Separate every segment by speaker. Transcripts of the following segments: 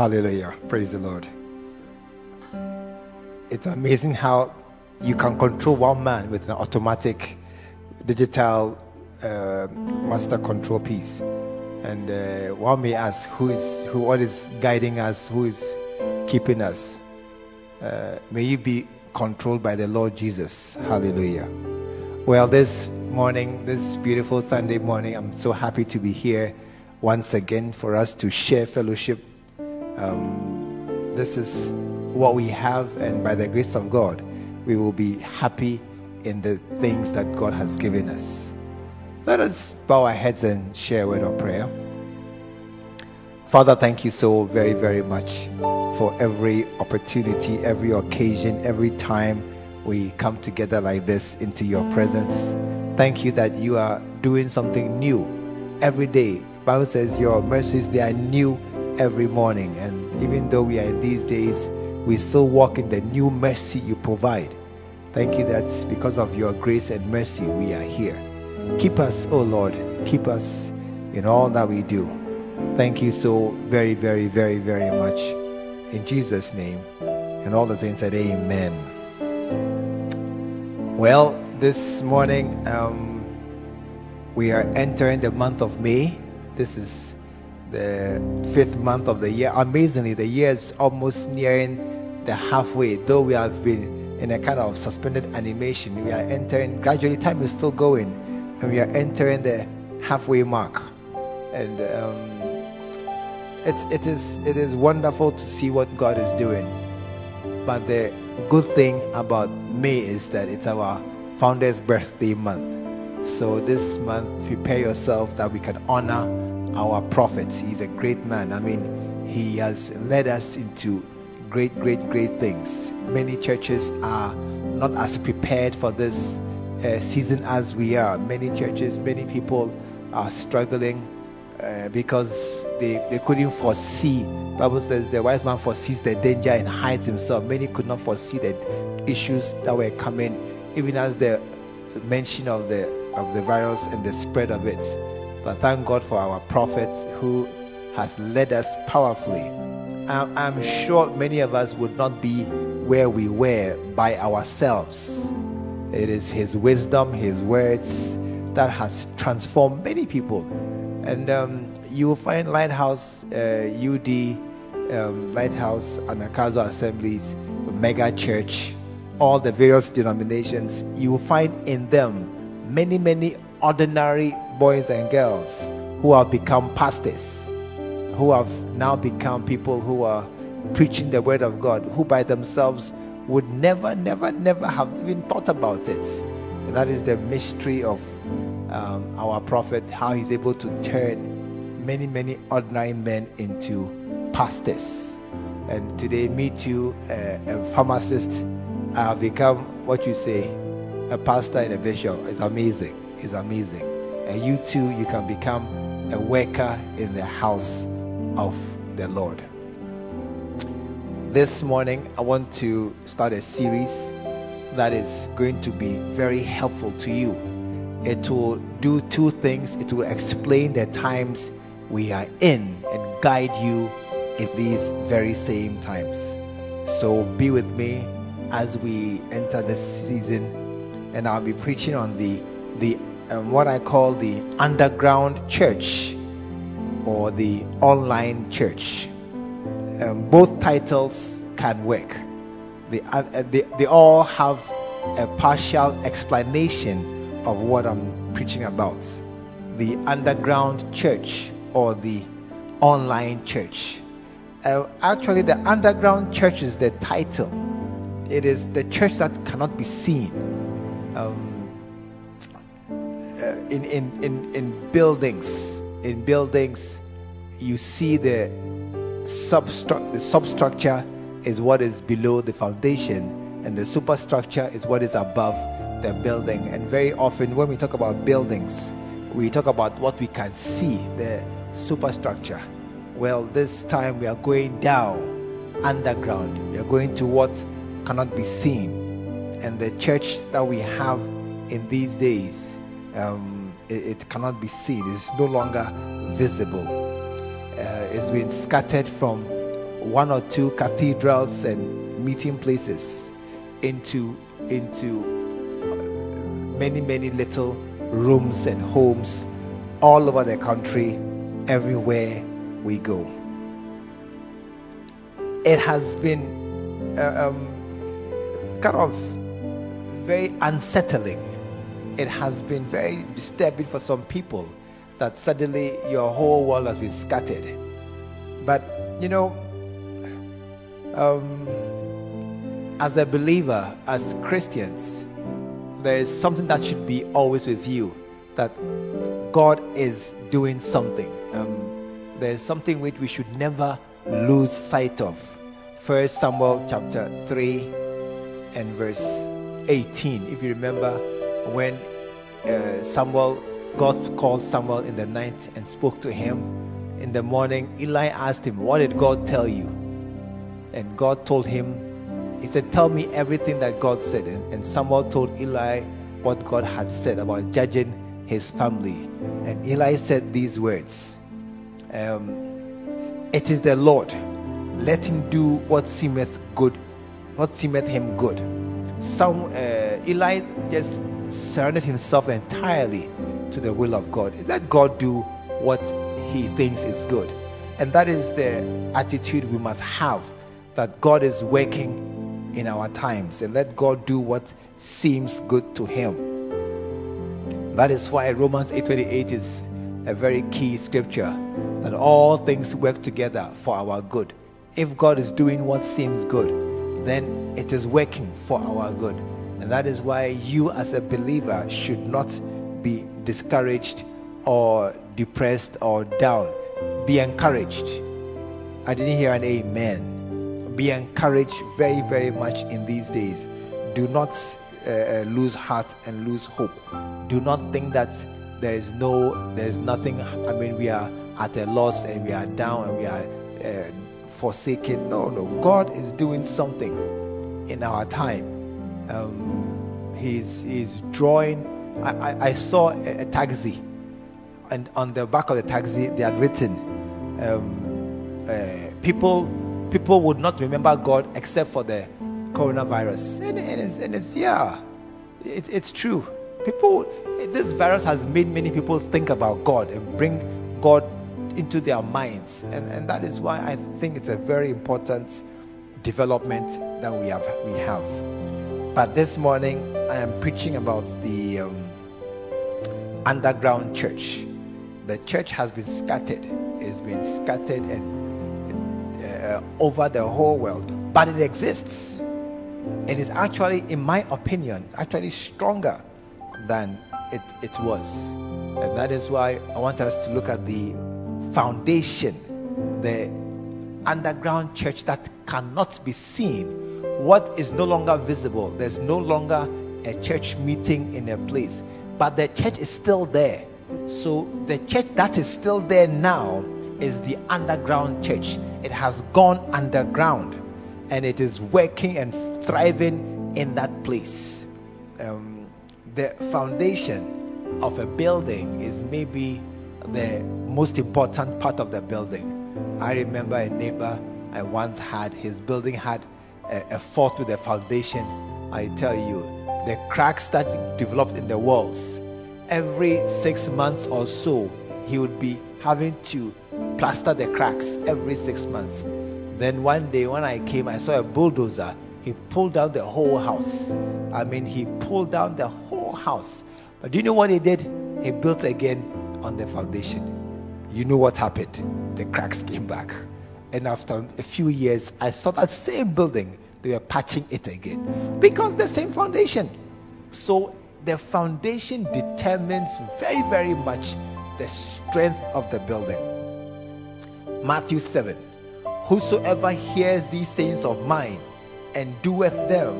Speaker 1: Hallelujah. Praise the Lord. It's amazing how you can control one man with an automatic digital uh, master control piece. And uh, one may ask, who is, who, what is guiding us? Who is keeping us? Uh, may you be controlled by the Lord Jesus. Hallelujah. Well, this morning, this beautiful Sunday morning, I'm so happy to be here once again for us to share fellowship um, this is what we have, and by the grace of God, we will be happy in the things that God has given us. Let us bow our heads and share a word of prayer. Father, thank you so very, very much for every opportunity, every occasion, every time we come together like this into your presence. Thank you that you are doing something new every day. Bible says your mercies they are new every morning. And even though we are in these days, we still walk in the new mercy you provide. Thank you that because of your grace and mercy, we are here. Keep us, oh Lord, keep us in all that we do. Thank you so very, very, very, very much. In Jesus' name. And all the saints said, Amen. Well, this morning, um, we are entering the month of May. This is the fifth month of the year. Amazingly, the year is almost nearing the halfway, though we have been in a kind of suspended animation. We are entering, gradually, time is still going, and we are entering the halfway mark. And um, it, it, is, it is wonderful to see what God is doing. But the good thing about May is that it's our founder's birthday month. So this month, prepare yourself that we can honor our prophet. He's a great man. I mean, he has led us into great, great, great things. Many churches are not as prepared for this uh, season as we are. Many churches, many people are struggling uh, because they, they couldn't foresee. Bible says the wise man foresees the danger and hides himself. Many could not foresee the issues that were coming, even as the mention of the of the virus and the spread of it. But thank God for our prophet who has led us powerfully. I'm, sure many of us would not be where we were by ourselves. It is His wisdom, His words that has transformed many people. And um, you will find Lighthouse uh, UD, um, Lighthouse Anagkazo Assemblies, Mega Church, all the various denominations. You will find in them many, many ordinary boys and girls who have become pastors, who have now become people who are preaching the word of God, who by themselves would never, never, never have even thought about it. And that is the mystery of um, our prophet, how he's able to turn many, many ordinary men into pastors. And today, me too, uh, a pharmacist, I have become what you say, a pastor and a bishop. It's amazing. It's amazing. And you too, you can become a worker in the house of the Lord. This morning, I want to start a series that is going to be very helpful to you. It will do two things it will explain the times we are in and guide you in these very same times. So be with me as we enter this season, and I'll be preaching on the the um, what I call the underground church or the online church. Um, both titles can work. They, uh, they, they all have a partial explanation of what I'm preaching about. The underground church or the online church. Uh, actually, the underground church is the title. It is the church that cannot be seen. Um, uh, Uh, in, in, in, in buildings, in buildings, you see the substru- the substructure is what is below the foundation, and the superstructure is what is above the building. And very often, when we talk about buildings, we talk about what we can see, the superstructure. Well, this time we are going down underground. We are going to what cannot be seen. And the church that we have in these days, um, it, it, cannot be seen. It's no longer visible. Uh, it's been scattered from one or two cathedrals and meeting places into into uh, many many little rooms and homes all over the country everywhere we go it has been uh, um, kind of very unsettling it has been very disturbing for some people that suddenly your whole world has been scattered but you know um, as a believer, as Christians, there is something that should be always with you that God is doing something. Um, there is something which we should never lose sight of. First Samuel chapter 3 and verse 18. If you remember when uh, Samuel, God called Samuel in the night and spoke to him in the morning, Eli asked him, What did God tell you? And God told him, He said, Tell me everything that God said. And, and Samuel told Eli what God had said about judging his family. And Eli said these words um, It is the Lord. Let him do what seemeth good, what seemeth him good. Some uh, Eli just surrendered himself entirely to the will of God. Let God do what he thinks is good. And that is the attitude we must have that God is working in our times and let God do what seems good to him. That is why Romans 8:28 is a very key scripture that all things work together for our good. If God is doing what seems good, then it is working for our good. And that is why you as a believer should not be discouraged or depressed or down. Be encouraged. I didn't hear an amen be encouraged very, very much in these days. Do not uh, uh, lose heart and lose hope. Do not think that there is no, there is nothing. I mean, we are at a loss and we are down and we are uh, forsaken. No, no. God is doing something in our time. Um, he's, he's drawing. I, I, I saw a, a, taxi, and on the back of the taxi, they had written, um, uh, People people would not remember God except for the coronavirus. And, and, it's, and it's, yeah, it, it's true. People, this virus has made many people think about God and bring God into their minds. And, and that is why I think it's a very important development that we have. We have. But this morning, I am preaching about the um, underground church. The church has been scattered. It's been scattered and uh, over the whole world, but it exists. It is actually, in my opinion, actually stronger than it, it was. And that is why I want us to look at the foundation, the underground church that cannot be seen, what is no longer visible. There's no longer a church meeting in a place, but the church is still there. So the church that is still there now is the underground church. It has gone underground and it is working and thriving in that place. Um, the foundation of a building is maybe the most important part of the building. I remember a neighbor I once had, his building had a, a fault with the foundation. I tell you, the cracks that developed in the walls, every six months or so, he would be having to plaster the cracks every six months. Then one day when I came, I saw a bulldozer. He pulled down the whole house. I mean, he pulled down the whole house. But do you know what he did? He built again on the foundation. You know what happened? The cracks came back. And after a few years, I saw that same building. They were patching it again because the same foundation. So the foundation determines very, very much the strength of the building. Matthew 7 Whosoever hears these sayings of mine and doeth them,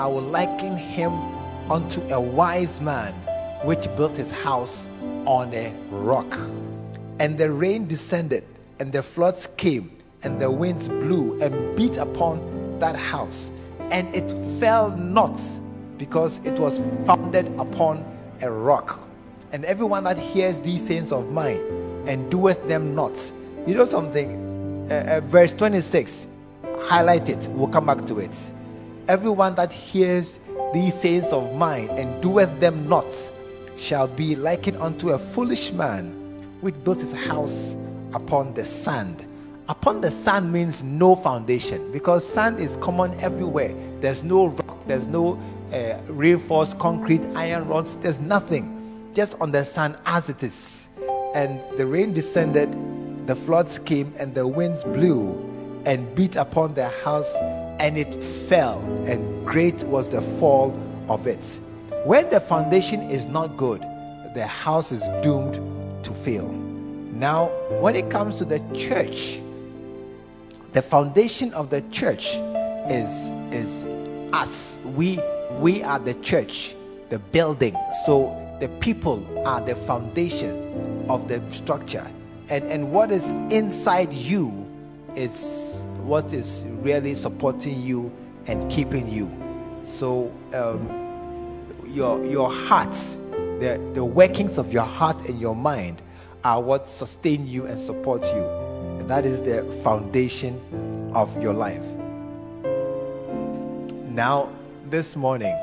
Speaker 1: I will liken him unto a wise man which built his house on a rock. And the rain descended, and the floods came, and the winds blew and beat upon that house, and it fell not because it was founded upon a rock. And everyone that hears these sayings of mine and doeth them not, you know something? Uh, uh, verse 26, highlight it. We'll come back to it. Everyone that hears these sayings of mine and doeth them not shall be likened unto a foolish man which built his house upon the sand. Upon the sand means no foundation because sand is common everywhere. There's no rock, there's no uh, reinforced concrete, iron rods, there's nothing. Just on the sand as it is. And the rain descended, the floods came, and the winds blew and beat upon the house, and it fell, and great was the fall of it. When the foundation is not good, the house is doomed to fail. Now, when it comes to the church, the foundation of the church is is us. We we are the church, the building. So the people are the foundation of the structure. And and what is inside you is what is really supporting you and keeping you. So um, your your heart, the, the workings of your heart and your mind are what sustain you and support you. That is the foundation of your life. Now, this morning,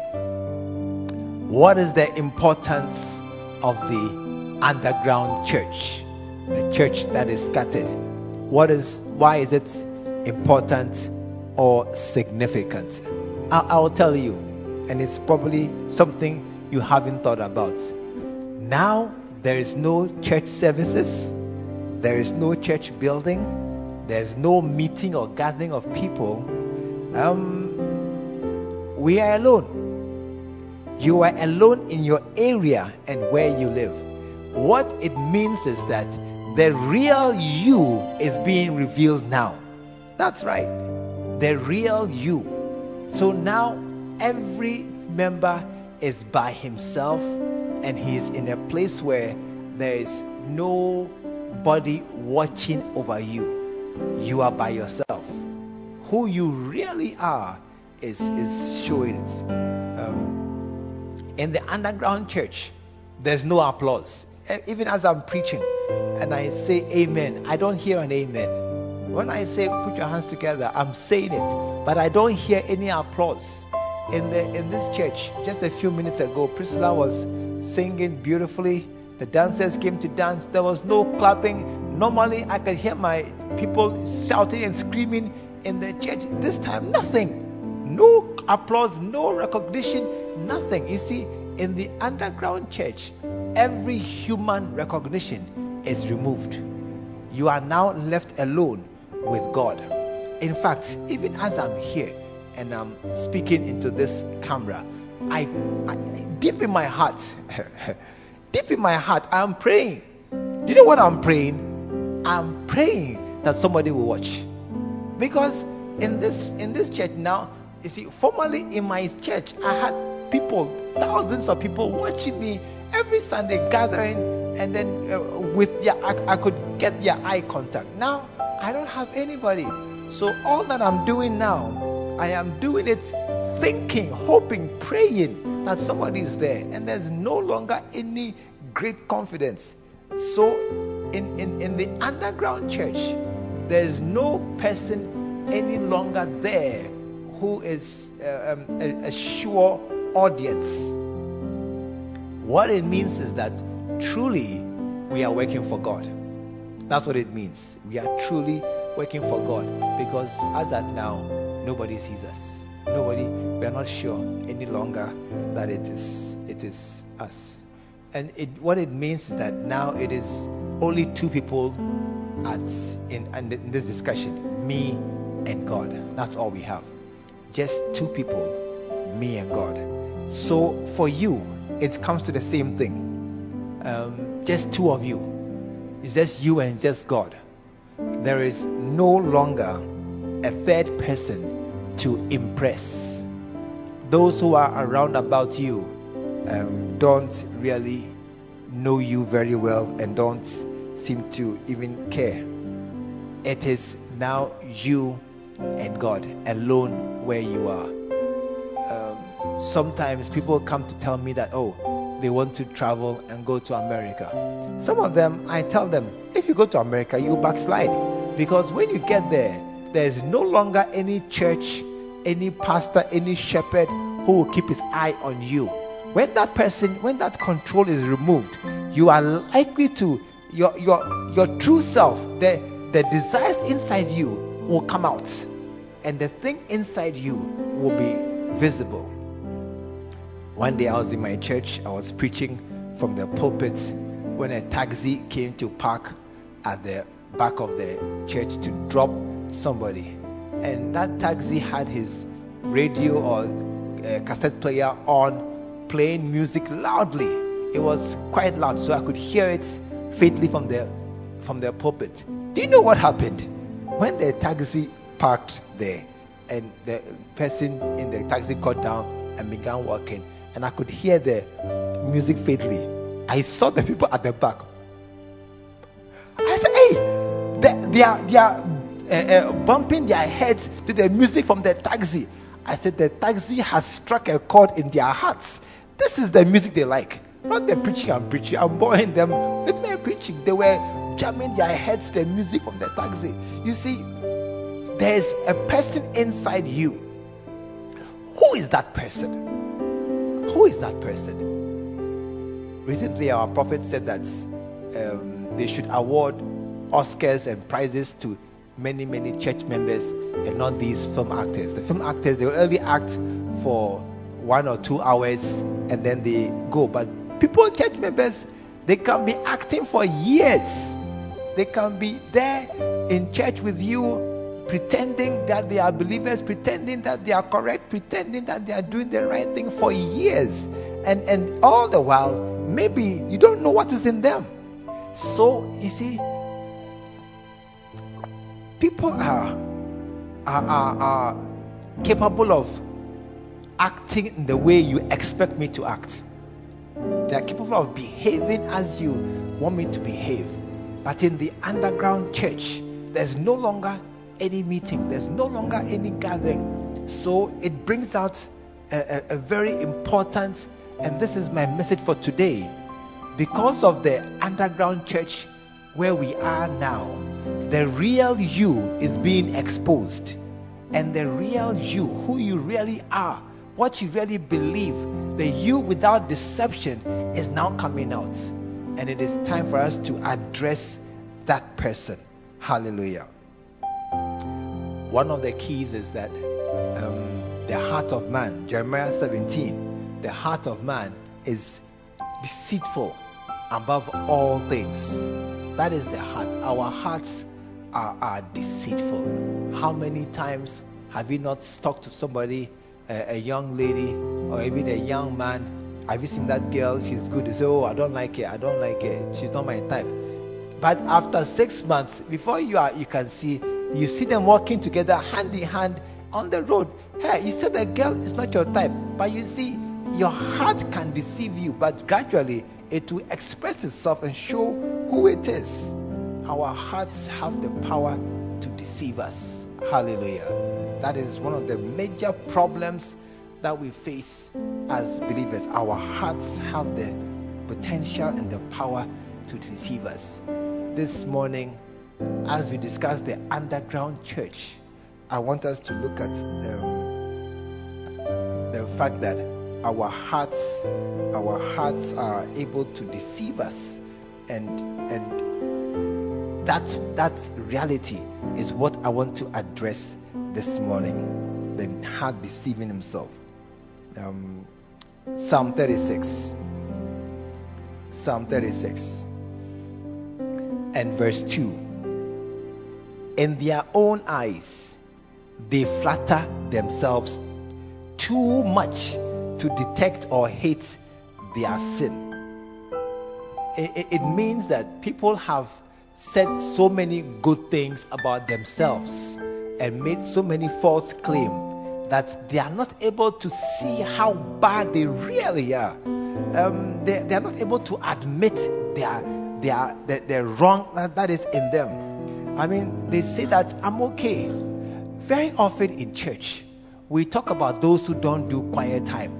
Speaker 1: what is the importance of the underground church? The church that is scattered. What is why is it important or significant? I, I will tell you, and it's probably something you haven't thought about. Now there is no church services, there is no church building, there's no meeting or gathering of people. Um, we are alone. You are alone in your area and where you live. What it means is that the real you is being revealed now. That's right. The real you. So now every member is by himself and he is in a place where there is nobody watching over you. You are by yourself. Who you really are is, is showing it. Um, in the underground church, there's no applause. Even as I'm preaching and I say amen, I don't hear an amen. When I say put your hands together, I'm saying it, but I don't hear any applause. In the in this church, just a few minutes ago, Priscilla was singing beautifully. The dancers came to dance. There was no clapping. Normally, I could hear my people shouting and screaming in the church. This time, nothing. No applause, no recognition, nothing. You see, in the underground church, every human recognition is removed. You are now left alone with God. In fact, even as I'm here and I'm speaking into this camera, I, I deep in my heart, deep in my heart, I'm praying. Do you know what I'm praying? I'm praying that somebody will watch. Because in this in this church now, you see, formerly in my church, I had people, thousands of people watching me every Sunday gathering, and then uh, with their, I, I could get their eye contact. Now I don't have anybody. So all that I'm doing now, I am doing it thinking, hoping, praying that somebody is there, and there's no longer any great confidence. So, in, in, in the underground church, there's no person any longer there who is uh, um, a, a sure audience. What it means is that truly we are working for God. That's what it means. We are truly working for God because as at now, nobody sees us nobody we are not sure any longer that it is it is us. And it, what it means is that now it is only two people at in, in this discussion me and god. That's all we have. Just two people me and god. So for you it comes to the same thing. Um, just two of you. It's just you and just god. There is no longer a third person to impress. Those who are around about you um, don't really know you very well and don't seem to even care. It is now you and God alone where you are. Um, sometimes people come to tell me that, oh, they want to travel and go to America. Some of them, I tell them, if you go to America, you backslide. Because when you get there, there's no longer any church, any pastor, any shepherd who will keep his eye on you. When that person, when that control is removed, you are likely to your your your true self, the the desires inside you will come out, and the thing inside you will be visible. One day I was in my church, I was preaching from the pulpit when a taxi came to park at the back of the church to drop somebody. And that taxi had his radio or uh, cassette player on, playing music loudly. It was quite loud, so I could hear it faintly from the from the pulpit. Do you know what happened? When the taxi parked there and the person in the taxi got down and began walking, and I could hear the music faintly. I saw the people at the back. I said, "Hey, they, they are they are uh, uh, bumping their heads to the music from the taxi." I said, "The taxi has struck a chord in their hearts. This is the music they like, not the preaching I'm preaching. I'm boring them with my preaching. They were jamming their heads to the music from the taxi. You see, there's a person inside you. Who is that person?" Who is that person? Recently, our prophet said that um, they should award Oscars and prizes to many, many church members and not these film actors. The film actors, they will only act for one or two hours and then they go. But people, church members, they can be acting for years. They can be there in church with you pretending that they are believers, pretending that they are correct, pretending that they are doing the right thing for years. And, and all the while, maybe you don't know what is in them. So, you see, people are, are, are, are capable of acting in the way you expect me to act. They are capable of behaving as you want me to behave. But in the underground church, there's no longer any meeting, there's no longer any gathering. So it brings out a, a, a very important, and this is my message for today. Because of the underground church where we are now, the real you is being exposed. And the real you, who you really are, what you really believe, the you without deception is now coming out. And it is time for us to address that person. Hallelujah one of the keys is that um, the heart of man, Jeremiah 17, the heart of man is deceitful above all things. That is the heart. Our hearts are, are deceitful. How many times have you not talked to somebody, a, a, young lady, or even a young man? Have you seen that girl? She's good. You say, Oh, I don't like her. I don't like her. She's not my type. But after six months, before you are, you can see you see them walking together hand in hand on the road. Hey, you said the girl is not your type, but you see, your heart can deceive you, but gradually it will express itself and show who it is. Our hearts have the power to deceive us. Hallelujah. That is one of the major problems that we face as believers. Our hearts have the potential and the power to deceive us. This morning, as we discuss the underground church, I want us to look at um, the fact that our hearts, our hearts are able to deceive us, and and that that reality is what I want to address this morning. The heart deceiving himself. Um, Psalm 36. Psalm 36 and verse 2 in their own eyes, they flatter themselves too much to detect or hate their sin. It, it, means that people have said so many good things about themselves and made so many false claims that they are not able to see how bad they really are. Um, they, they are not able to admit their, their, their, their wrong that, that is in them. I mean, they say that I'm okay. Very often in church, we talk about those who don't do quiet time.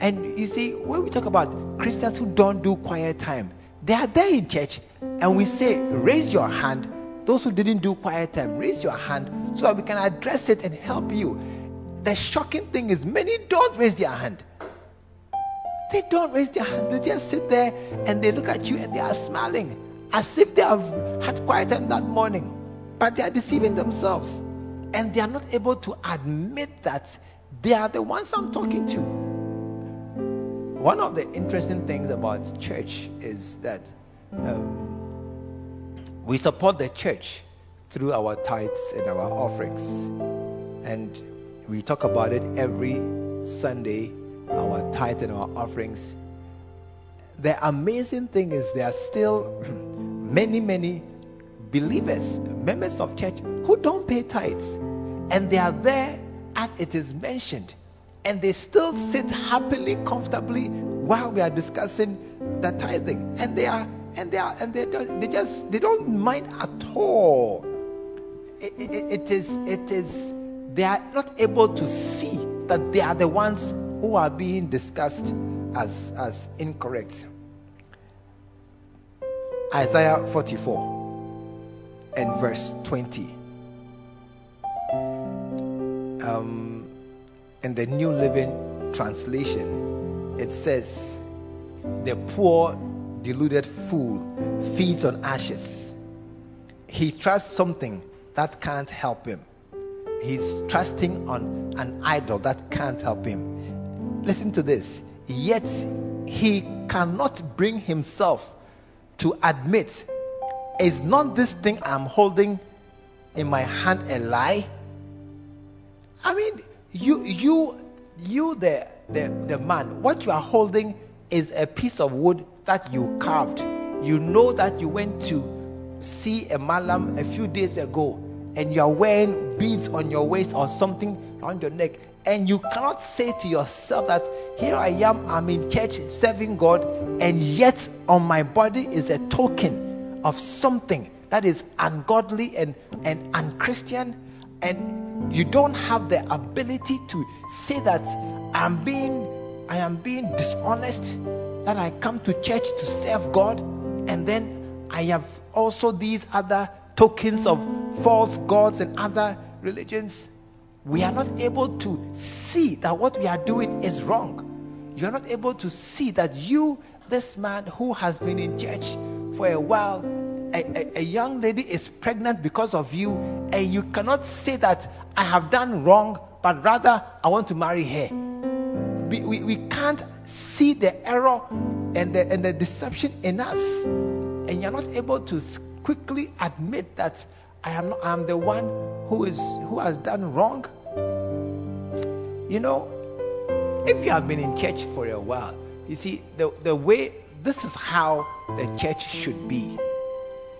Speaker 1: And you see, when we talk about Christians who don't do quiet time, they are there in church, and we say, Raise your hand. Those who didn't do quiet time, raise your hand so that we can address it and help you. The shocking thing is, many don't raise their hand. They don't raise their hand. They just sit there and they look at you and they are smiling as if they have had quiet time that morning. But they are deceiving themselves. And they are not able to admit that they are the ones I'm talking to. One of the interesting things about church is that um, we support the church through our tithes and our offerings. And we talk about it every Sunday our tithe and our offerings. The amazing thing is there are still many, many believers, members of church, who don't pay tithes. And they are there as it is mentioned. And they still sit happily, comfortably while we are discussing the tithing. And they are, and they are, and they, they just, they don't mind at all. it, it, it is, it is, they are not able to see that they are the ones who are being discussed as, as incorrect. Isaiah 44 and verse 20. Um, in the New Living Translation, it says, The poor, deluded fool feeds on ashes. He trusts something that can't help him. He's trusting on an idol that can't help him Listen to this. Yet he cannot bring himself to admit, is not this thing I'm holding in my hand a lie? I mean, you, you, you, the, the, the man, what you are holding is a piece of wood that you carved. You know that you went to see a malam a few days ago and you are wearing beads on your waist or something around your neck and you cannot say to yourself that here I am, I'm in church serving God, and yet on my body is a token of something that is ungodly and, and unchristian, and you don't have the ability to say that I'm being I am being dishonest, that I come to church to serve God, and then I have also these other tokens of false gods and other religions we are not able to see that what we are doing is wrong. You are not able to see that you, this man who has been in church for a while, a, a, a, young lady is pregnant because of you, and you cannot say that I have done wrong, but rather I want to marry her. We, we, we can't see the error and the, and the deception in us, and you're not able to quickly admit that I am, I am the one who is who has done wrong you know, if you have been in church for a while, you see, the, the way this is how the church should be.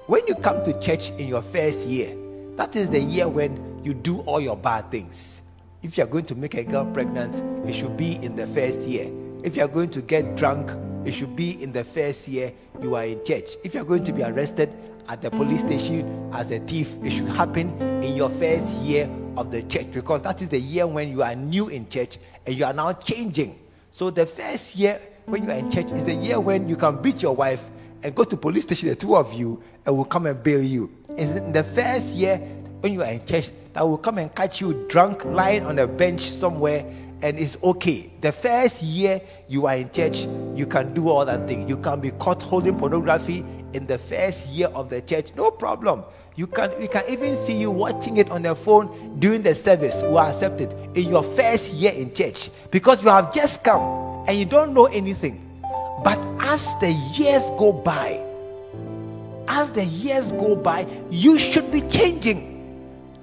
Speaker 1: When you come to church in your first year, that is the year when you do all your bad things. If you're going to make a girl pregnant, it should be in the first year. If you're going to get drunk, it should be in the first year you are in church. If you're going to be arrested at the police station as a thief, it should happen in your first year of the church because that is the year when you are new in church and you are now changing. So the first year when you are in church is the year when you can beat your wife and go to police station, the two of you, and we'll come and bail you. It's in the first year when you are in church that will come and catch you drunk lying on a bench somewhere and it's okay. The first year you are in church, you can do all that thing. You can be caught holding pornography in the first year of the church, no problem. You can we can even see you watching it on the phone during the service. We are accepted in your first year in church because you have just come and you don't know anything. But as the years go by, as the years go by, you should be changing.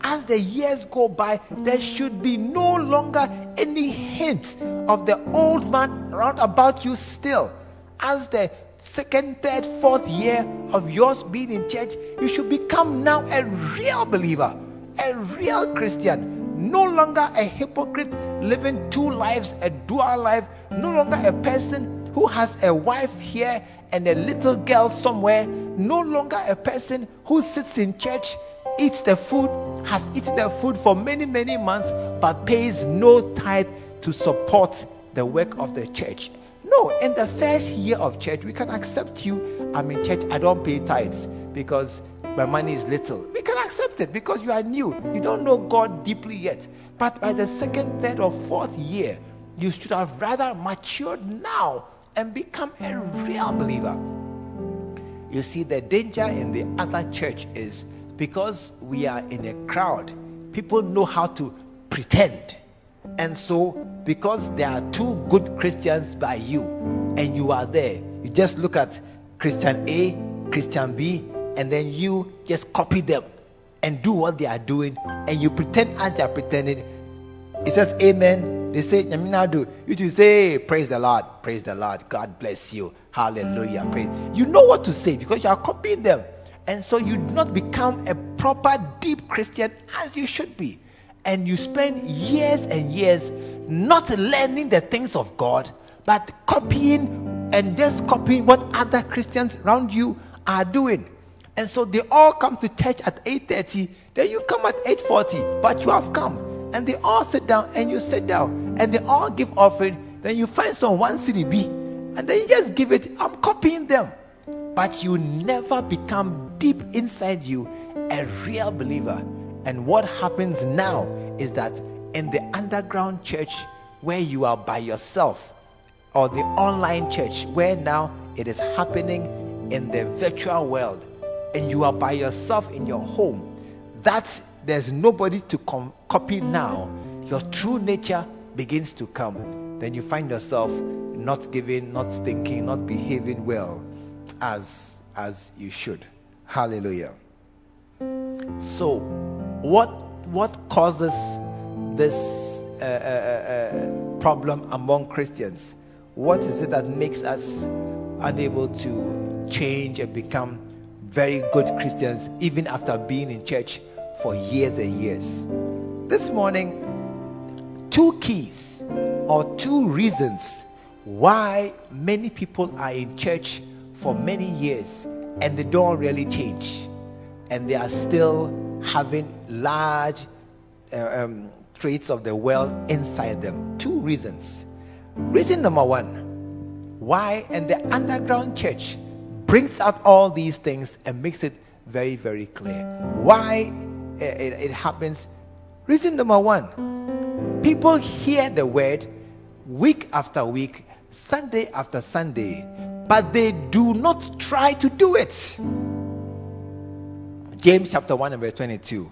Speaker 1: As the years go by, there should be no longer any hint of the old man around about you still. As the second, third, fourth year of yours being in church, you should become now a real believer, a real Christian. No longer a hypocrite living two lives, a dual life. No longer a person who has a wife here and a little girl somewhere. No longer a person who sits in church, eats the food, has eaten the food for many, many months, but pays no tithe to support the work of the church. No, in the first year of church, we can accept you. I'm in church, I don't pay tithes because my money is little. We can accept it because you are new. You don't know God deeply yet. But by the second, third, or fourth year, you should have rather matured now and become a real believer. You see, the danger in the other church is because we are in a crowd, people know how to pretend. And so, because there are two good Christians by you, and you are there, you just look at Christian A, Christian B, and then you just copy them and do what they are doing, and you pretend as they are pretending. It says amen. They say, do. You should say, Praise the Lord, praise the Lord, God bless you, hallelujah, praise. You know what to say because you are copying them. And so you do not become a proper, deep Christian as you should be. And you spend years and years not learning the things of God, but copying and just copying what other Christians around you are doing. And so they all come to church at 8:30, then you come at 8:40, but you have come. And they all sit down and you sit down. And they all give offering. Then you find some one CDB. And then you just give it. I'm copying them. But you never become deep inside you a real believer. And what happens now is that in the underground church where you are by yourself, or the online church where now it is happening in the virtual world, and you are by yourself in your home, that there's nobody to com- copy now, your true nature begins to come. Then you find yourself not giving, not thinking, not behaving well as as you should. Hallelujah. So, what what causes this uh, uh, uh, problem among Christians? What is it that makes us unable to change and become very good Christians even after being in church for years and years? This morning, two keys or two reasons why many people are in church for many years and they don't really change and they are still having large uh, um, traits of the world inside them. Two reasons. Reason number one why, and the underground church brings out all these things and makes it very, very clear. Why Eh, it, it happens. Reason number one people hear the word week after week, Sunday after Sunday, but they do not try to do it. James chapter 1 and verse 22.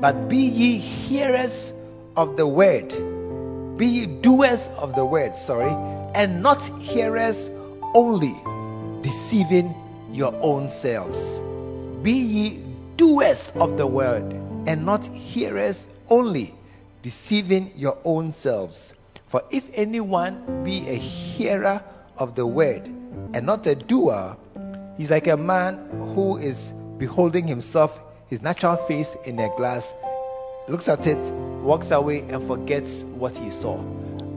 Speaker 1: But be ye hearers of the word, be ye doers of the word, sorry, and not hearers only, deceiving your own selves. Be ye doers of the word, and not hearers only, deceiving your own selves. For if anyone be a hearer of the word and not a doer, he's like a man who is beholding himself, his natural face in a glass, looks at it, walks away, and forgets what he saw.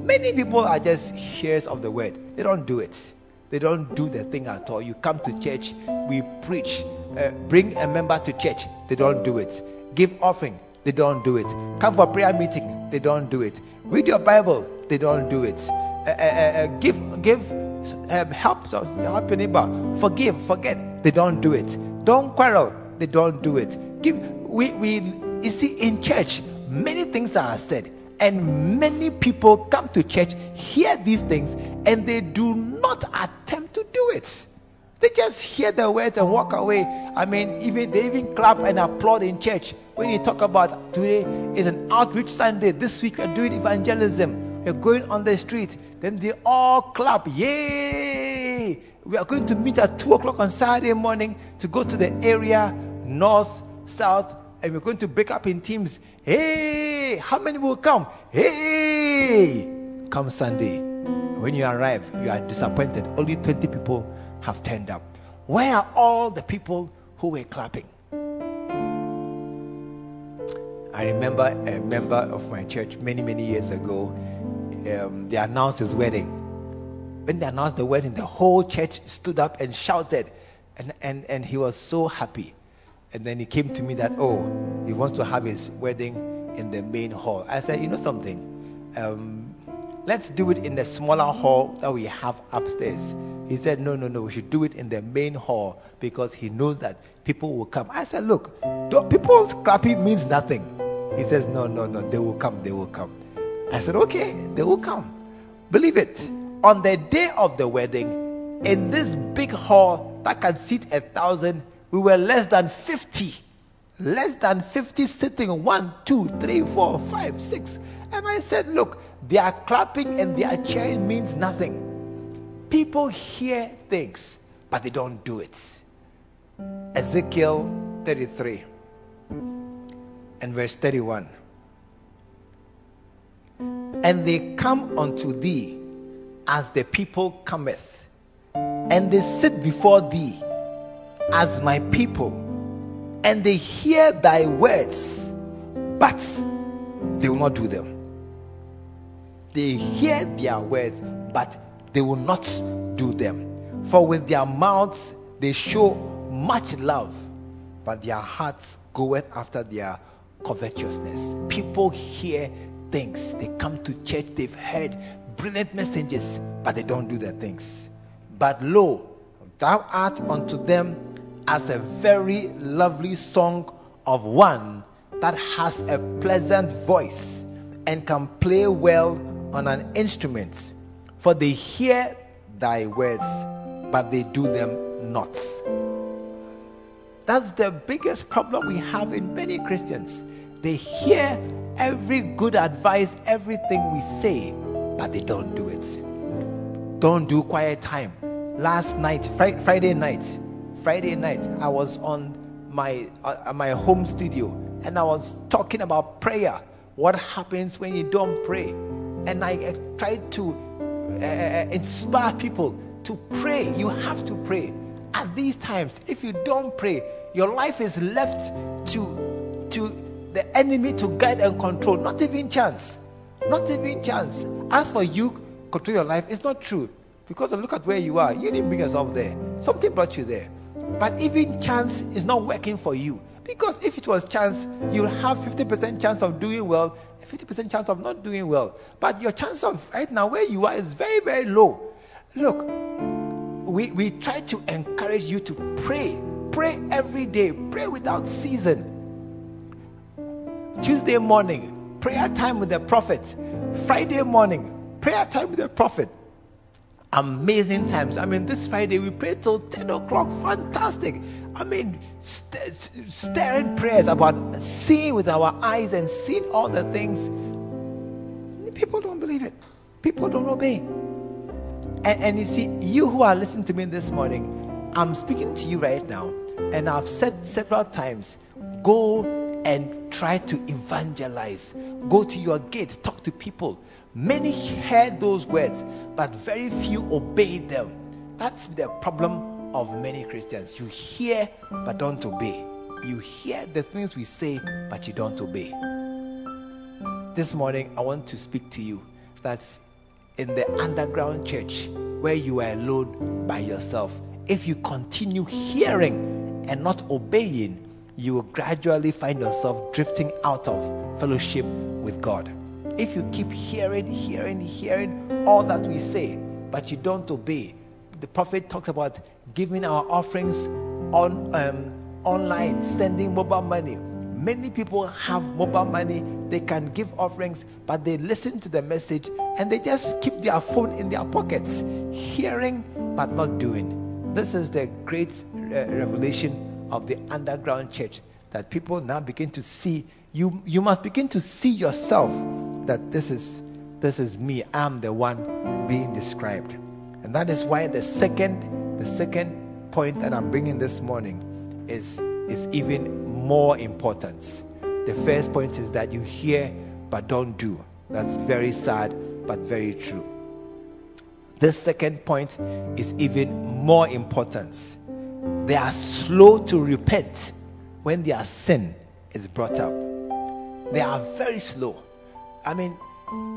Speaker 1: Many people are just hearers of the word, they don't do it. They don't do the thing at all. You come to church, we preach, uh, bring a member to church, they don't do it. Give offering, they don't do it. Come for prayer meeting, they don't do it. Read your Bible, they don't do it. Uh, uh, uh, uh give, give, um, help, help your neighbor. Forgive, forget, they don't do it. Don't quarrel. They don't do it. Give we we you see in church many things are said and many people come to church hear these things and they do not attempt to do it. They just hear the words and walk away. I mean, even they even clap and applaud in church when you talk about today is an outreach Sunday. This week we're doing evangelism. We're going on the street. Then they all clap. Yay! we are going to meet at 2 o'clock on Saturday morning to go to the area, north, south, and we're going to break up in teams. Hey, how many will come? Hey, come Sunday. When you arrive, you are disappointed. Only 20 people have turned up? Where are all the people who were clapping? I remember a member of my church many, many years ago, um, they announced his wedding. When they announced the wedding, the whole church stood up and shouted, and, and, and he was so happy. And then he came to me that, oh, he wants to have his wedding in the main hall. I said, you know something? Um, let's do it in the smaller hall that we have upstairs. He said, no, no, no, we should do it in the main hall because he knows that people will come. I said, look, people's clapping means nothing. He says, no, no, no, they will come, they will come. I said, okay, they will come. Believe it. On the day of the wedding, in this big hall that can seat a thousand, we were less than 50. Less than 50 sitting, one, two, three, four, five, six. And I said, look, their clapping and their cheering means nothing. People hear things, but they don't do it. Ezekiel 33 and verse 31. And they come unto thee as the people cometh, and they sit before thee as my people, and they hear thy words, but they will not do them. They hear their words, but they will not do them. For with their mouths they show much love, but their hearts goeth after their covetousness. People hear things, they come to church, they've heard brilliant messages, but they don't do their things. But lo, thou art unto them as a very lovely song of one that has a pleasant voice and can play well on an instrument. For they hear thy words, but they do them not. That's the biggest problem we have in many Christians. They hear every good advice, everything we say, but they don't do it. Don't do quiet time. Last night, fr- Friday night, Friday night, I was on my uh, my home studio and I was talking about prayer. What happens when you don't pray? And I uh, tried to uh, inspire people to pray. You have to pray. At these times, if you don't pray, your life is left to to the enemy to guide and control. Not even chance. Not even chance. As for you control your life, it's not true. Because look at where you are. You didn't bring yourself there. Something brought you there. But even chance is not working for you. Because if it was chance, you'd have 50% chance of doing well, 50% chance of not doing well. But your chance of right now where you are is very, very low. Look, we, we try to encourage you to pray. Pray every day. Pray without season. Tuesday morning, prayer time with the prophet. Friday morning, prayer time with the prophet. Amazing times. I mean, this Friday we prayed till 10 o'clock. Fantastic. I mean, st- staring prayers about seeing with our eyes and seeing all the things. People don't believe it, people don't obey. And, and you see, you who are listening to me this morning, I'm speaking to you right now, and I've said several times go and try to evangelize. Go to your gate, talk to people. Many heard those words, but very few obeyed them. That's the problem of many Christians. You hear, but don't obey. You hear the things we say, but you don't obey. This morning, I want to speak to you that in the underground church where you are alone by yourself, if you continue hearing and not obeying, you will gradually find yourself drifting out of fellowship with God. If you keep hearing, hearing, hearing all that we say, but you don't obey, the prophet talks about giving our offerings on um, online, sending mobile money. Many people have mobile money, they can give offerings, but they listen to the message and they just keep their phone in their pockets, hearing but not doing. This is the great uh, revelation of the underground church that people now begin to see you you must begin to see yourself that this is this is me i'm the one being described and that is why the second the second point that i'm bringing this morning is is even more important the first point is that you hear but don't do that's very sad but very true This second point is even more important. They are slow to repent when their sin is brought up. They are very slow. I mean,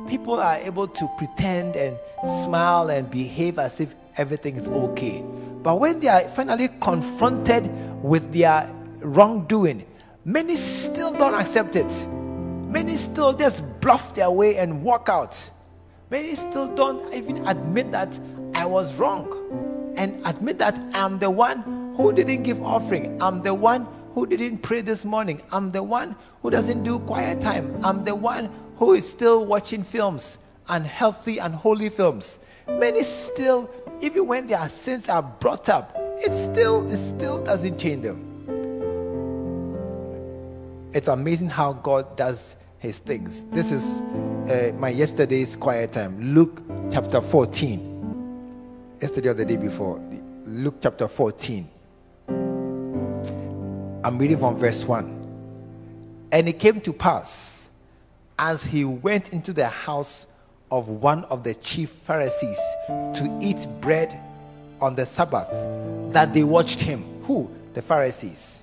Speaker 1: people are able to pretend and smile and behave as if everything is okay. But when they are finally confronted with their wrongdoing, many still don't accept it. Many still just bluff their way and walk out. Many still don't even admit that I was wrong and admit that I'm the one who didn't give offering. I'm the one who didn't pray this morning. I'm the one who doesn't do quiet time. I'm the one who is still watching films, unhealthy and holy films. Many still, even when their sins are brought up, it still it still doesn't change them. It's amazing how God does his things. This is uh, my yesterday's quiet time. Luke chapter 14. Yesterday or the day before. Luke chapter 14. I'm reading from verse 1. And it came to pass as he went into the house of one of the chief Pharisees to eat bread on the Sabbath that they watched him. Who? The Pharisees.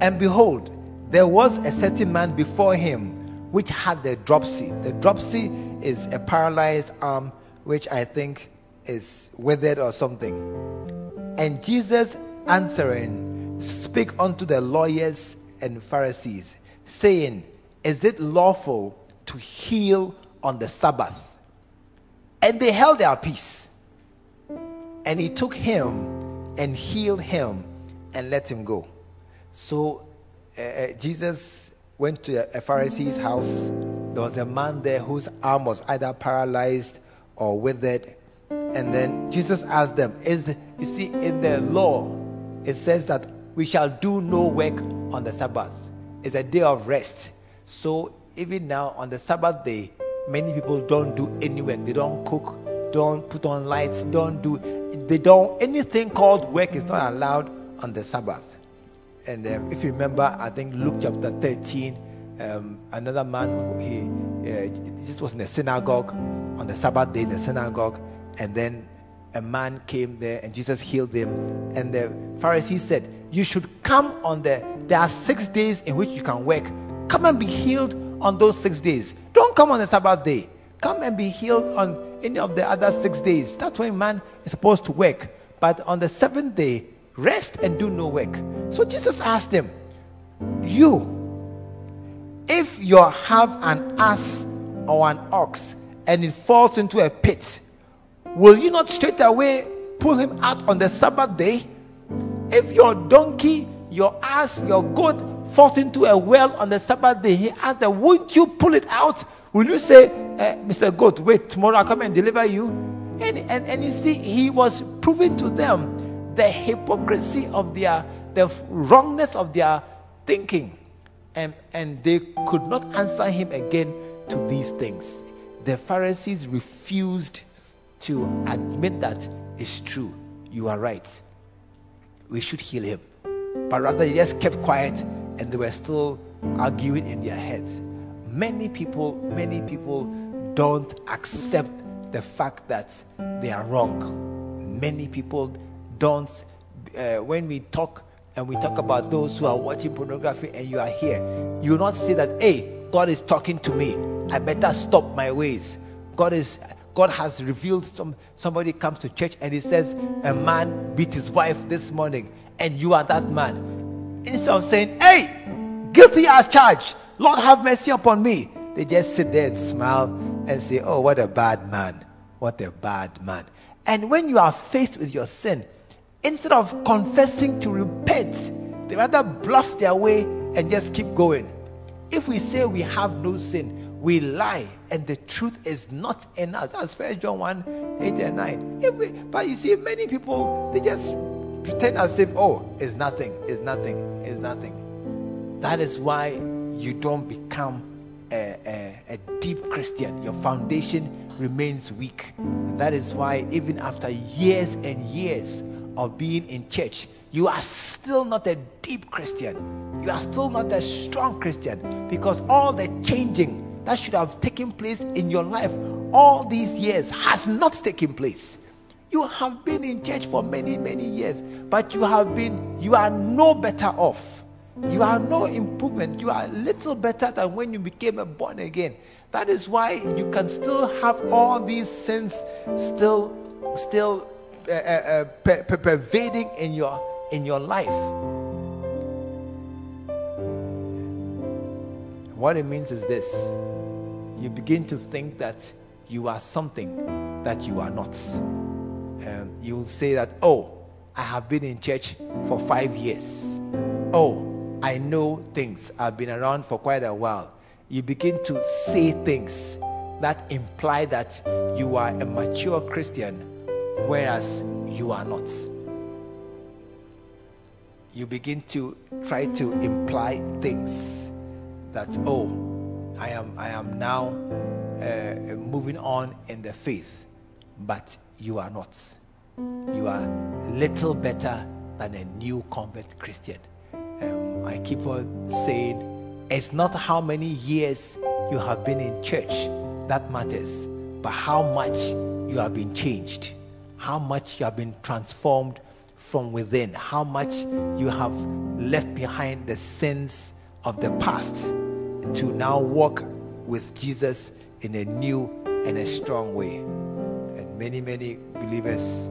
Speaker 1: And behold, there was a certain man before him which had the dropsy. The dropsy is a paralyzed arm which I think is withered or something. And Jesus answering, speak unto the lawyers and Pharisees, saying, is it lawful to heal on the Sabbath? And they held their peace. And he took him and healed him and let him go. So uh, uh Jesus went to a, Pharisee's house. There was a man there whose arm was either paralyzed or withered. And then Jesus asked them, Is the, you see, in the law, it says that we shall do no work on the Sabbath. It's a day of rest. So even now on the Sabbath day, many people don't do any work. They don't cook, don't put on lights, don't do they don't anything called work is not allowed on the Sabbath. And um, if you remember, I think Luke chapter 13, um, another man he uh, this was in the synagogue on the Sabbath day, in the synagogue, and then a man came there and Jesus healed him. And the Pharisees said, You should come on the there are six days in which you can work Come and be healed on those six days. Don't come on the Sabbath day. Come and be healed on any of the other six days. That's when man is supposed to work. But on the seventh day, rest and do no work. So Jesus asked them, You, if you have an ass or an ox and it falls into a pit, will you not straight away pull him out on the Sabbath day? If your donkey, your ass, your goat falls into a well on the Sabbath day, he asked them, Won't you pull it out? Will you say, uh, Mr. Goat, wait, tomorrow I'll come and deliver you? And, and, and you see, he was proving to them the hypocrisy of their, the wrongness of their thinking. And, and they could not answer him again to these things. The Pharisees refused to admit that it's true. You are right. We should heal him. But rather, they just kept quiet and they were still arguing in their heads. Many people, many people don't accept the fact that they are wrong. Many people don't, uh, when we talk and we talk about those who are watching pornography and you are here, you will not say that, hey, God is talking to me. I better stop my ways. God is God has revealed some somebody comes to church and he says a man beat his wife this morning and you are that man Instead of saying, Hey, guilty as charged, Lord have mercy upon me, they just sit there and smile and say, Oh, what a bad man. What a bad man. And when you are faced with your sin, instead of confessing to repent, they rather bluff their way and just keep going. If we say we have no sin, we lie and the truth is not in us. That's First John 1 8 and 9. We, but you see, many people they just pretend as if, oh, it's nothing, it's nothing, it's nothing. That is why you don't become a, a, a deep Christian. Your foundation remains weak. And that is why, even after years and years of being in church, you are still not a deep Christian. You are still not a strong Christian because all the changing that should have taken place in your life all these years has not taken place. You have been in church for many, many years, but you have been, you are no better off. You are no improvement. You are a little better than when you became a born again. That is why you can still have all these sins still, still uh, uh, uh, per- per- pervading in your in your life. What it means is this: you begin to think that you are something that you are not. Um, you will say that, "Oh, I have been in church for five years." Oh, I know things. I've been around for quite a while. You begin to say things that imply that you are a mature Christian, whereas you are not. You begin to try to imply things that, oh, I am, I am now uh, moving on in the faith, but you are not. You are little better than a new convert Christian. Um, I keep on saying it's not how many years you have been in church that matters, but how much you have been changed, how much you have been transformed from within, how much you have left behind the sins of the past to now walk with Jesus in a new and a strong way. Many, many believers,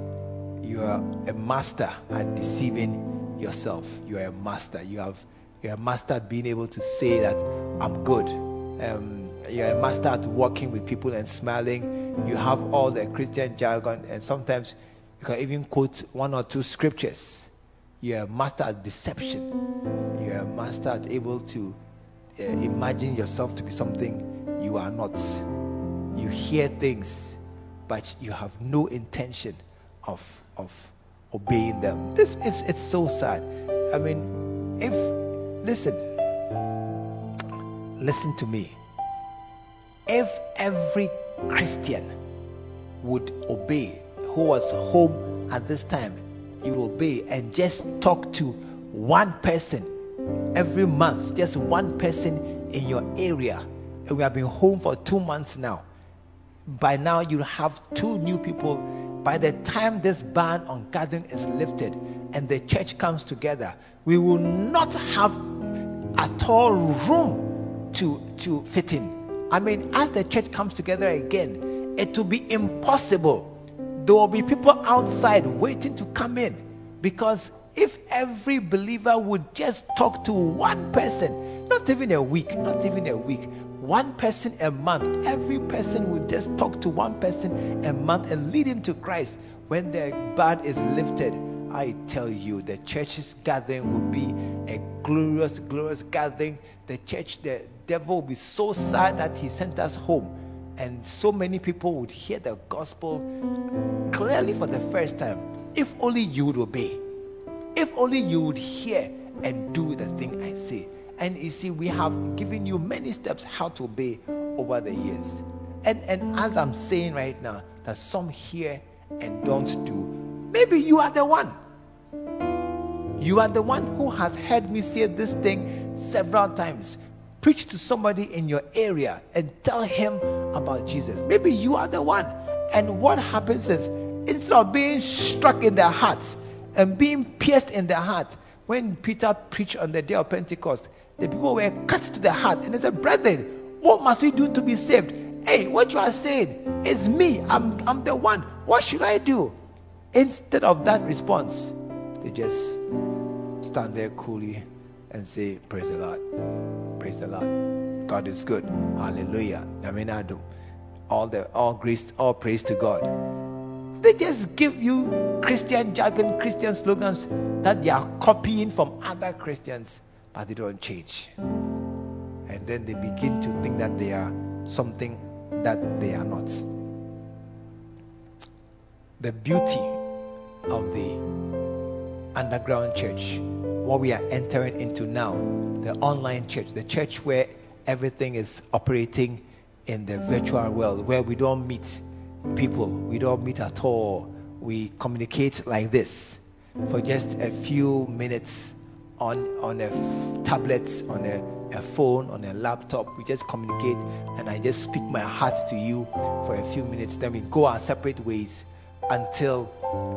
Speaker 1: you are a master at deceiving yourself. You are a master. You have you're a master at being able to say that I'm good. Um, you're a master at working with people and smiling. You have all the Christian jargon, and sometimes you can even quote one or two scriptures. You're a master at deception. You're a master at able to uh, imagine yourself to be something you are not. You hear things, but you have no intention of of obeying them. This it's it's so sad. I mean, if listen, listen to me. If every Christian would obey who was home at this time, you obey and just talk to one person every month, just one person in your area. And we have been home for two months now. By now, you have two new people by the time this ban on gathering is lifted and the church comes together, we will not have at all room to, to fit in. I mean, as the church comes together again, it will be impossible. There will be people outside waiting to come in because if every believer would just talk to one person, not even a week, not even a week, one person a month. Every person will just talk to one person a month and lead him to Christ. When the ban is lifted, I tell you, the church's gathering will be a glorious, glorious gathering. The church, the devil will be so sad that he sent us home. And so many people would hear the gospel clearly for the first time. If only you would obey. If only you would hear and do the thing I say. And you see, we have given you many steps how to obey over the years. And, and as I'm saying right now, that some hear and don't do, maybe you are the one. You are the one who has heard me say this thing several times. Preach to somebody in your area and tell him about Jesus. Maybe you are the one. And what happens is, instead of being struck in their hearts and being pierced in their heart, when Peter preached on the day of Pentecost, the people were cut to the heart and they said, Brethren, what must we do to be saved? Hey, what you are saying is me. I'm, I'm the one. What should I do? Instead of that response, they just stand there coolly and say, Praise the Lord. Praise the Lord. God is good. Hallelujah. Amen. All the all grace, all praise to God. They just give you Christian jargon, Christian slogans that they are copying from other Christians but they don't change. And then they begin to think that they are something that they are not. The beauty of the underground church, what we are entering into now, the online church, the church where everything is operating in the virtual world, where we don't meet people, we don't meet at all. We communicate like this for just a few minutes on, on a tablet, on a, a phone, on a laptop. We just communicate and I just speak my heart to you for a few minutes. Then we go our separate ways until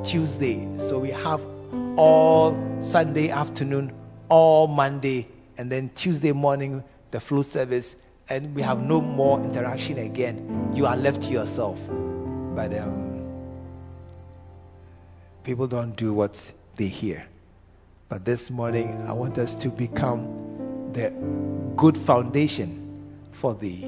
Speaker 1: Tuesday. So we have all Sunday afternoon, all Monday, and then Tuesday morning, the flow service, and we have no more interaction again. You are left to yourself. But um, people don't do what they hear. But this morning, I want us to become the good foundation for the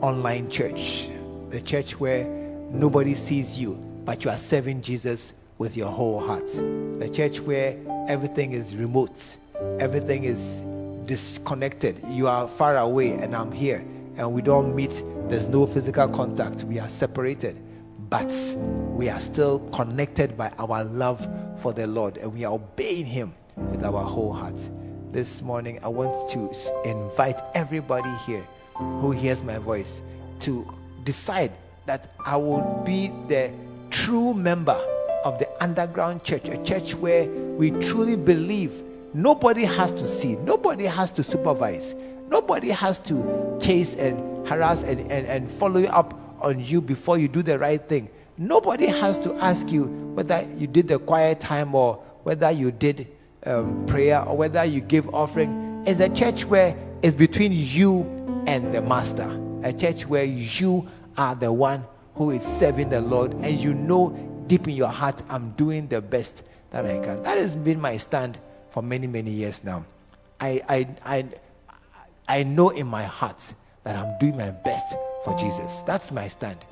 Speaker 1: online church, the church where nobody sees you, but you are serving Jesus with your whole heart. The church where everything is remote, everything is disconnected. You are far away, and I'm here, and we don't meet. There's no physical contact. We are separated, but we are still connected by our love for the Lord, and we are obeying Him with our whole heart. This morning, I want to invite everybody here who hears my voice to decide that I will be the true member of the underground church, a church where we truly believe nobody has to see, nobody has to supervise, nobody has to chase and harass and, and, and follow up on you before you do the right thing. Nobody has to ask you whether you did the quiet time or whether you did um, prayer or whether you give offering. It's a church where it's between you and the master. A church where you are the one who is serving the Lord and you know deep in your heart, I'm doing the best that I can. That has been my stand for many, many years now. I, I, I, I know in my heart that I'm doing my best for Jesus. That's my stand.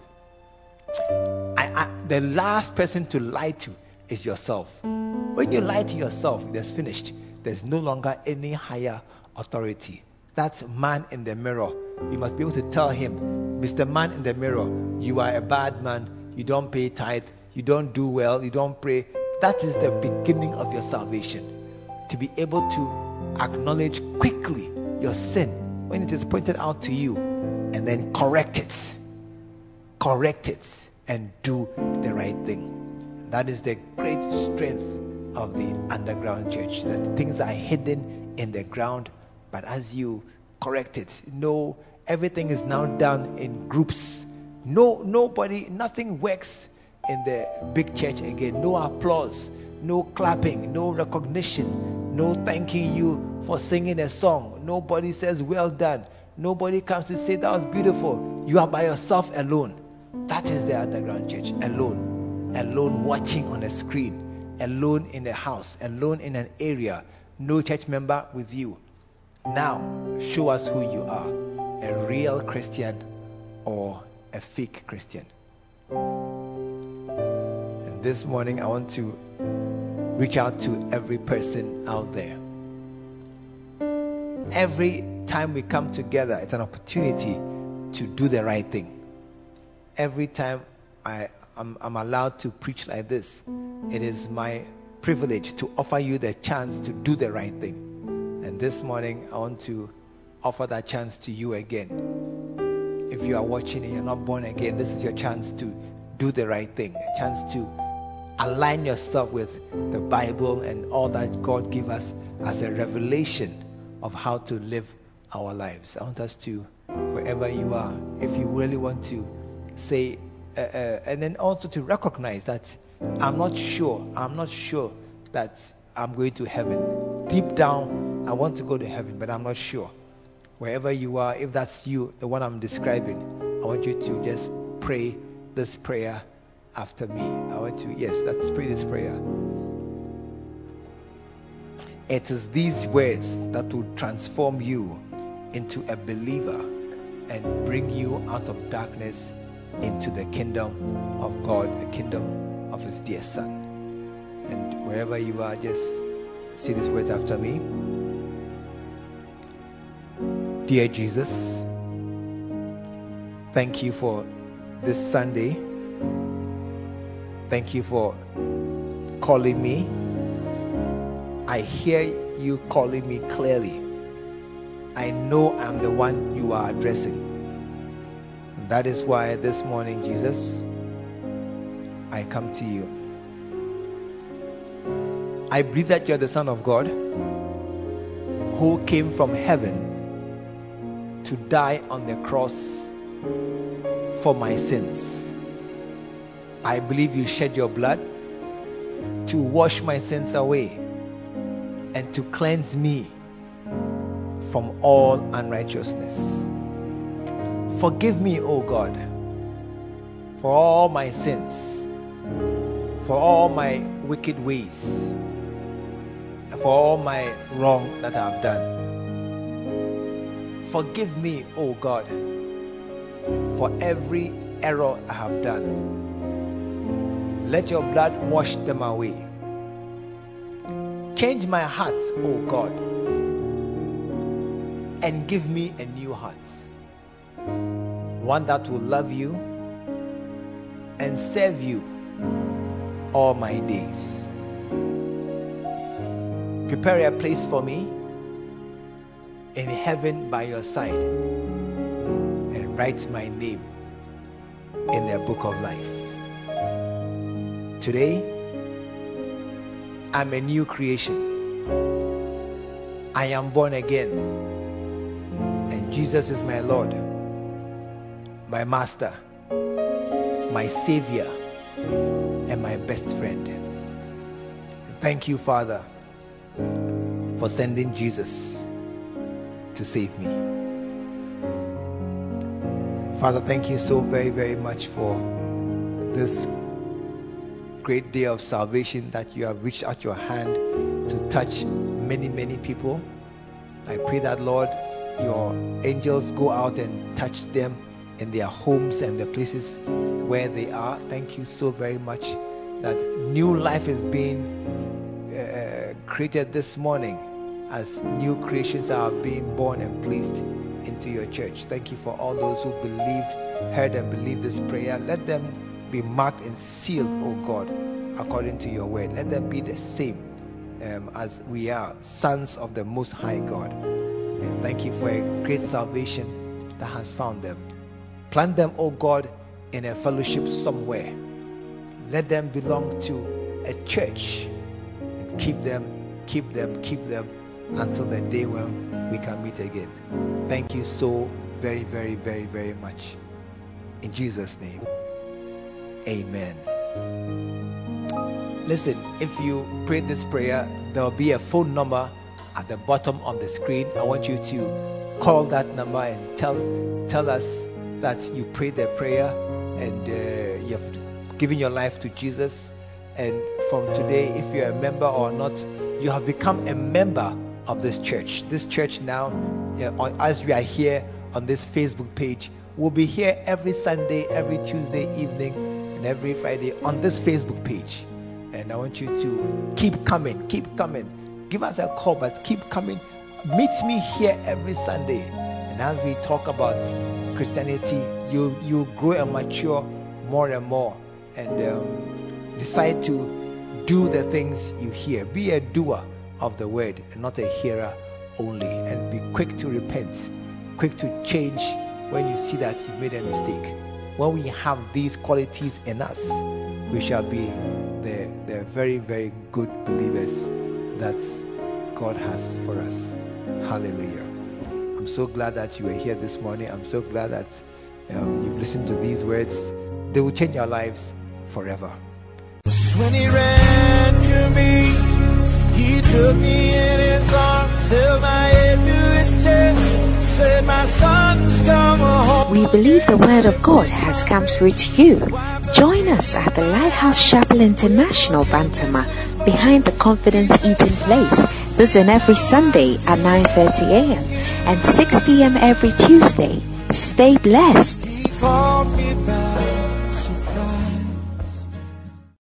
Speaker 1: I, I, the last person to lie to is yourself. When you lie to yourself, it's finished. There's no longer any higher authority. That's man in the mirror. You must be able to tell him, Mr. Man in the mirror, you are a bad man. You don't pay tithe. You don't do well. You don't pray. That is the beginning of your salvation. To be able to acknowledge quickly your sin when it is pointed out to you and then correct it correct it and do the right thing. That is the great strength of the underground church. That things are hidden in the ground, but as you correct it, no, everything is now done in groups. No, nobody, nothing works in the big church again. No applause, no clapping, no recognition, no thanking you for singing a song. Nobody says, Well done. Nobody comes to say, That was beautiful. You are by yourself alone. That is the underground church. Alone. Alone watching on a screen. Alone in a house. Alone in an area. No church member with you. Now, show us who you are a real Christian or a fake Christian. And this morning, I want to reach out to every person out there. Every time we come together, it's an opportunity to do the right thing every time I, am allowed to preach like this, it is my privilege to offer you the chance to do the right thing. And this morning, I want to offer that chance to you again. If you are watching and you're not born again, this is your chance to do the right thing, a chance to align yourself with the Bible and all that God gave us as a revelation of how to live our lives. I want us to, wherever you are, if you really want to say, uh, uh, and then also to recognize that I'm not sure, I'm not sure that I'm going to heaven. Deep down, I want to go to heaven, but I'm not sure. Wherever you are, if that's you, the one I'm describing, I want you to just pray this prayer after me. I want to, yes, let's pray this prayer. It is these words that will transform you into a believer and bring you out of darkness into the kingdom of God, the kingdom of His dear Son. And wherever you are, just say these words after me. Dear Jesus, thank you for this Sunday. Thank you for calling me. I hear you calling me clearly. I know I'm the one you are addressing. That is why this morning, Jesus, I come to you. I believe that you're the Son of God who came from heaven to die on the cross for my sins. I believe you shed your blood to wash my sins away and to cleanse me from all unrighteousness. Forgive me, O God, for all my sins, for all my wicked ways, and for all my wrong that I have done. Forgive me, O God, for every error I have done. Let your blood wash them away. Change my heart, O God, and give me a new heart. One that will love you and serve you all my days. Prepare a place for me in heaven by your side and write my name in the book of life. Today, I'm a new creation. I am born again, Jesus is my Lord, my Master, my Savior, and my best friend. Thank you, Father, for sending Jesus to save me. Father, thank you so very, very much for this great day of salvation that you have reached out your hand to touch many, many people. I pray that, Lord, your angels go out and touch them in their homes and the places where they are. Thank you so very much that new life is being uh, created this morning as new creations are being born and placed into your church. Thank you for all those who believed, heard, and believed this prayer. Let them be marked and sealed, oh God, according to your word. Let them be the same um, as we are, sons of the Most High God. And thank you for a great salvation that has found them. Plant them, oh God, in a fellowship somewhere. Let them belong to a church and keep them, keep them, keep them until the day when we can meet again. Thank you so very, very, very, very much. In Jesus' name, amen. Listen, if you pray this prayer, there will be a phone number at the bottom of the screen. I want you to call that number and tell tell us that you prayed the prayer and uh, you have given your life to Jesus. And from today, if you're a member or not, you have become a member of this church. This church now, as we are here on this Facebook page, we'll be here every Sunday, every Tuesday evening, and every Friday on this Facebook page. And I want you to keep coming, keep coming. Give us a call, but keep coming. Meet me here every Sunday. And as we talk about Christianity, you you grow and mature more and more, and um, decide to do the things you hear. Be a doer of the word and not a hearer only. And be quick to repent, quick to change when you see that you've made a mistake. When we have these qualities in us, we shall be the, the very, very good believers that God has for us. Hallelujah. I'm so glad that you were here this morning. I'm so glad that um, you've listened to these words. They will change our lives forever.
Speaker 2: When he ran to me, he took me in his arms, held my head to his chest, said, My son's come home.
Speaker 3: We believe the Word of God has come through to you. Join us at the Lighthouse Chapel International Bantama behind the Confidence Eating Place. This is every Sunday at 9.30 a.m. and 6 p.m. every Tuesday. Stay blessed.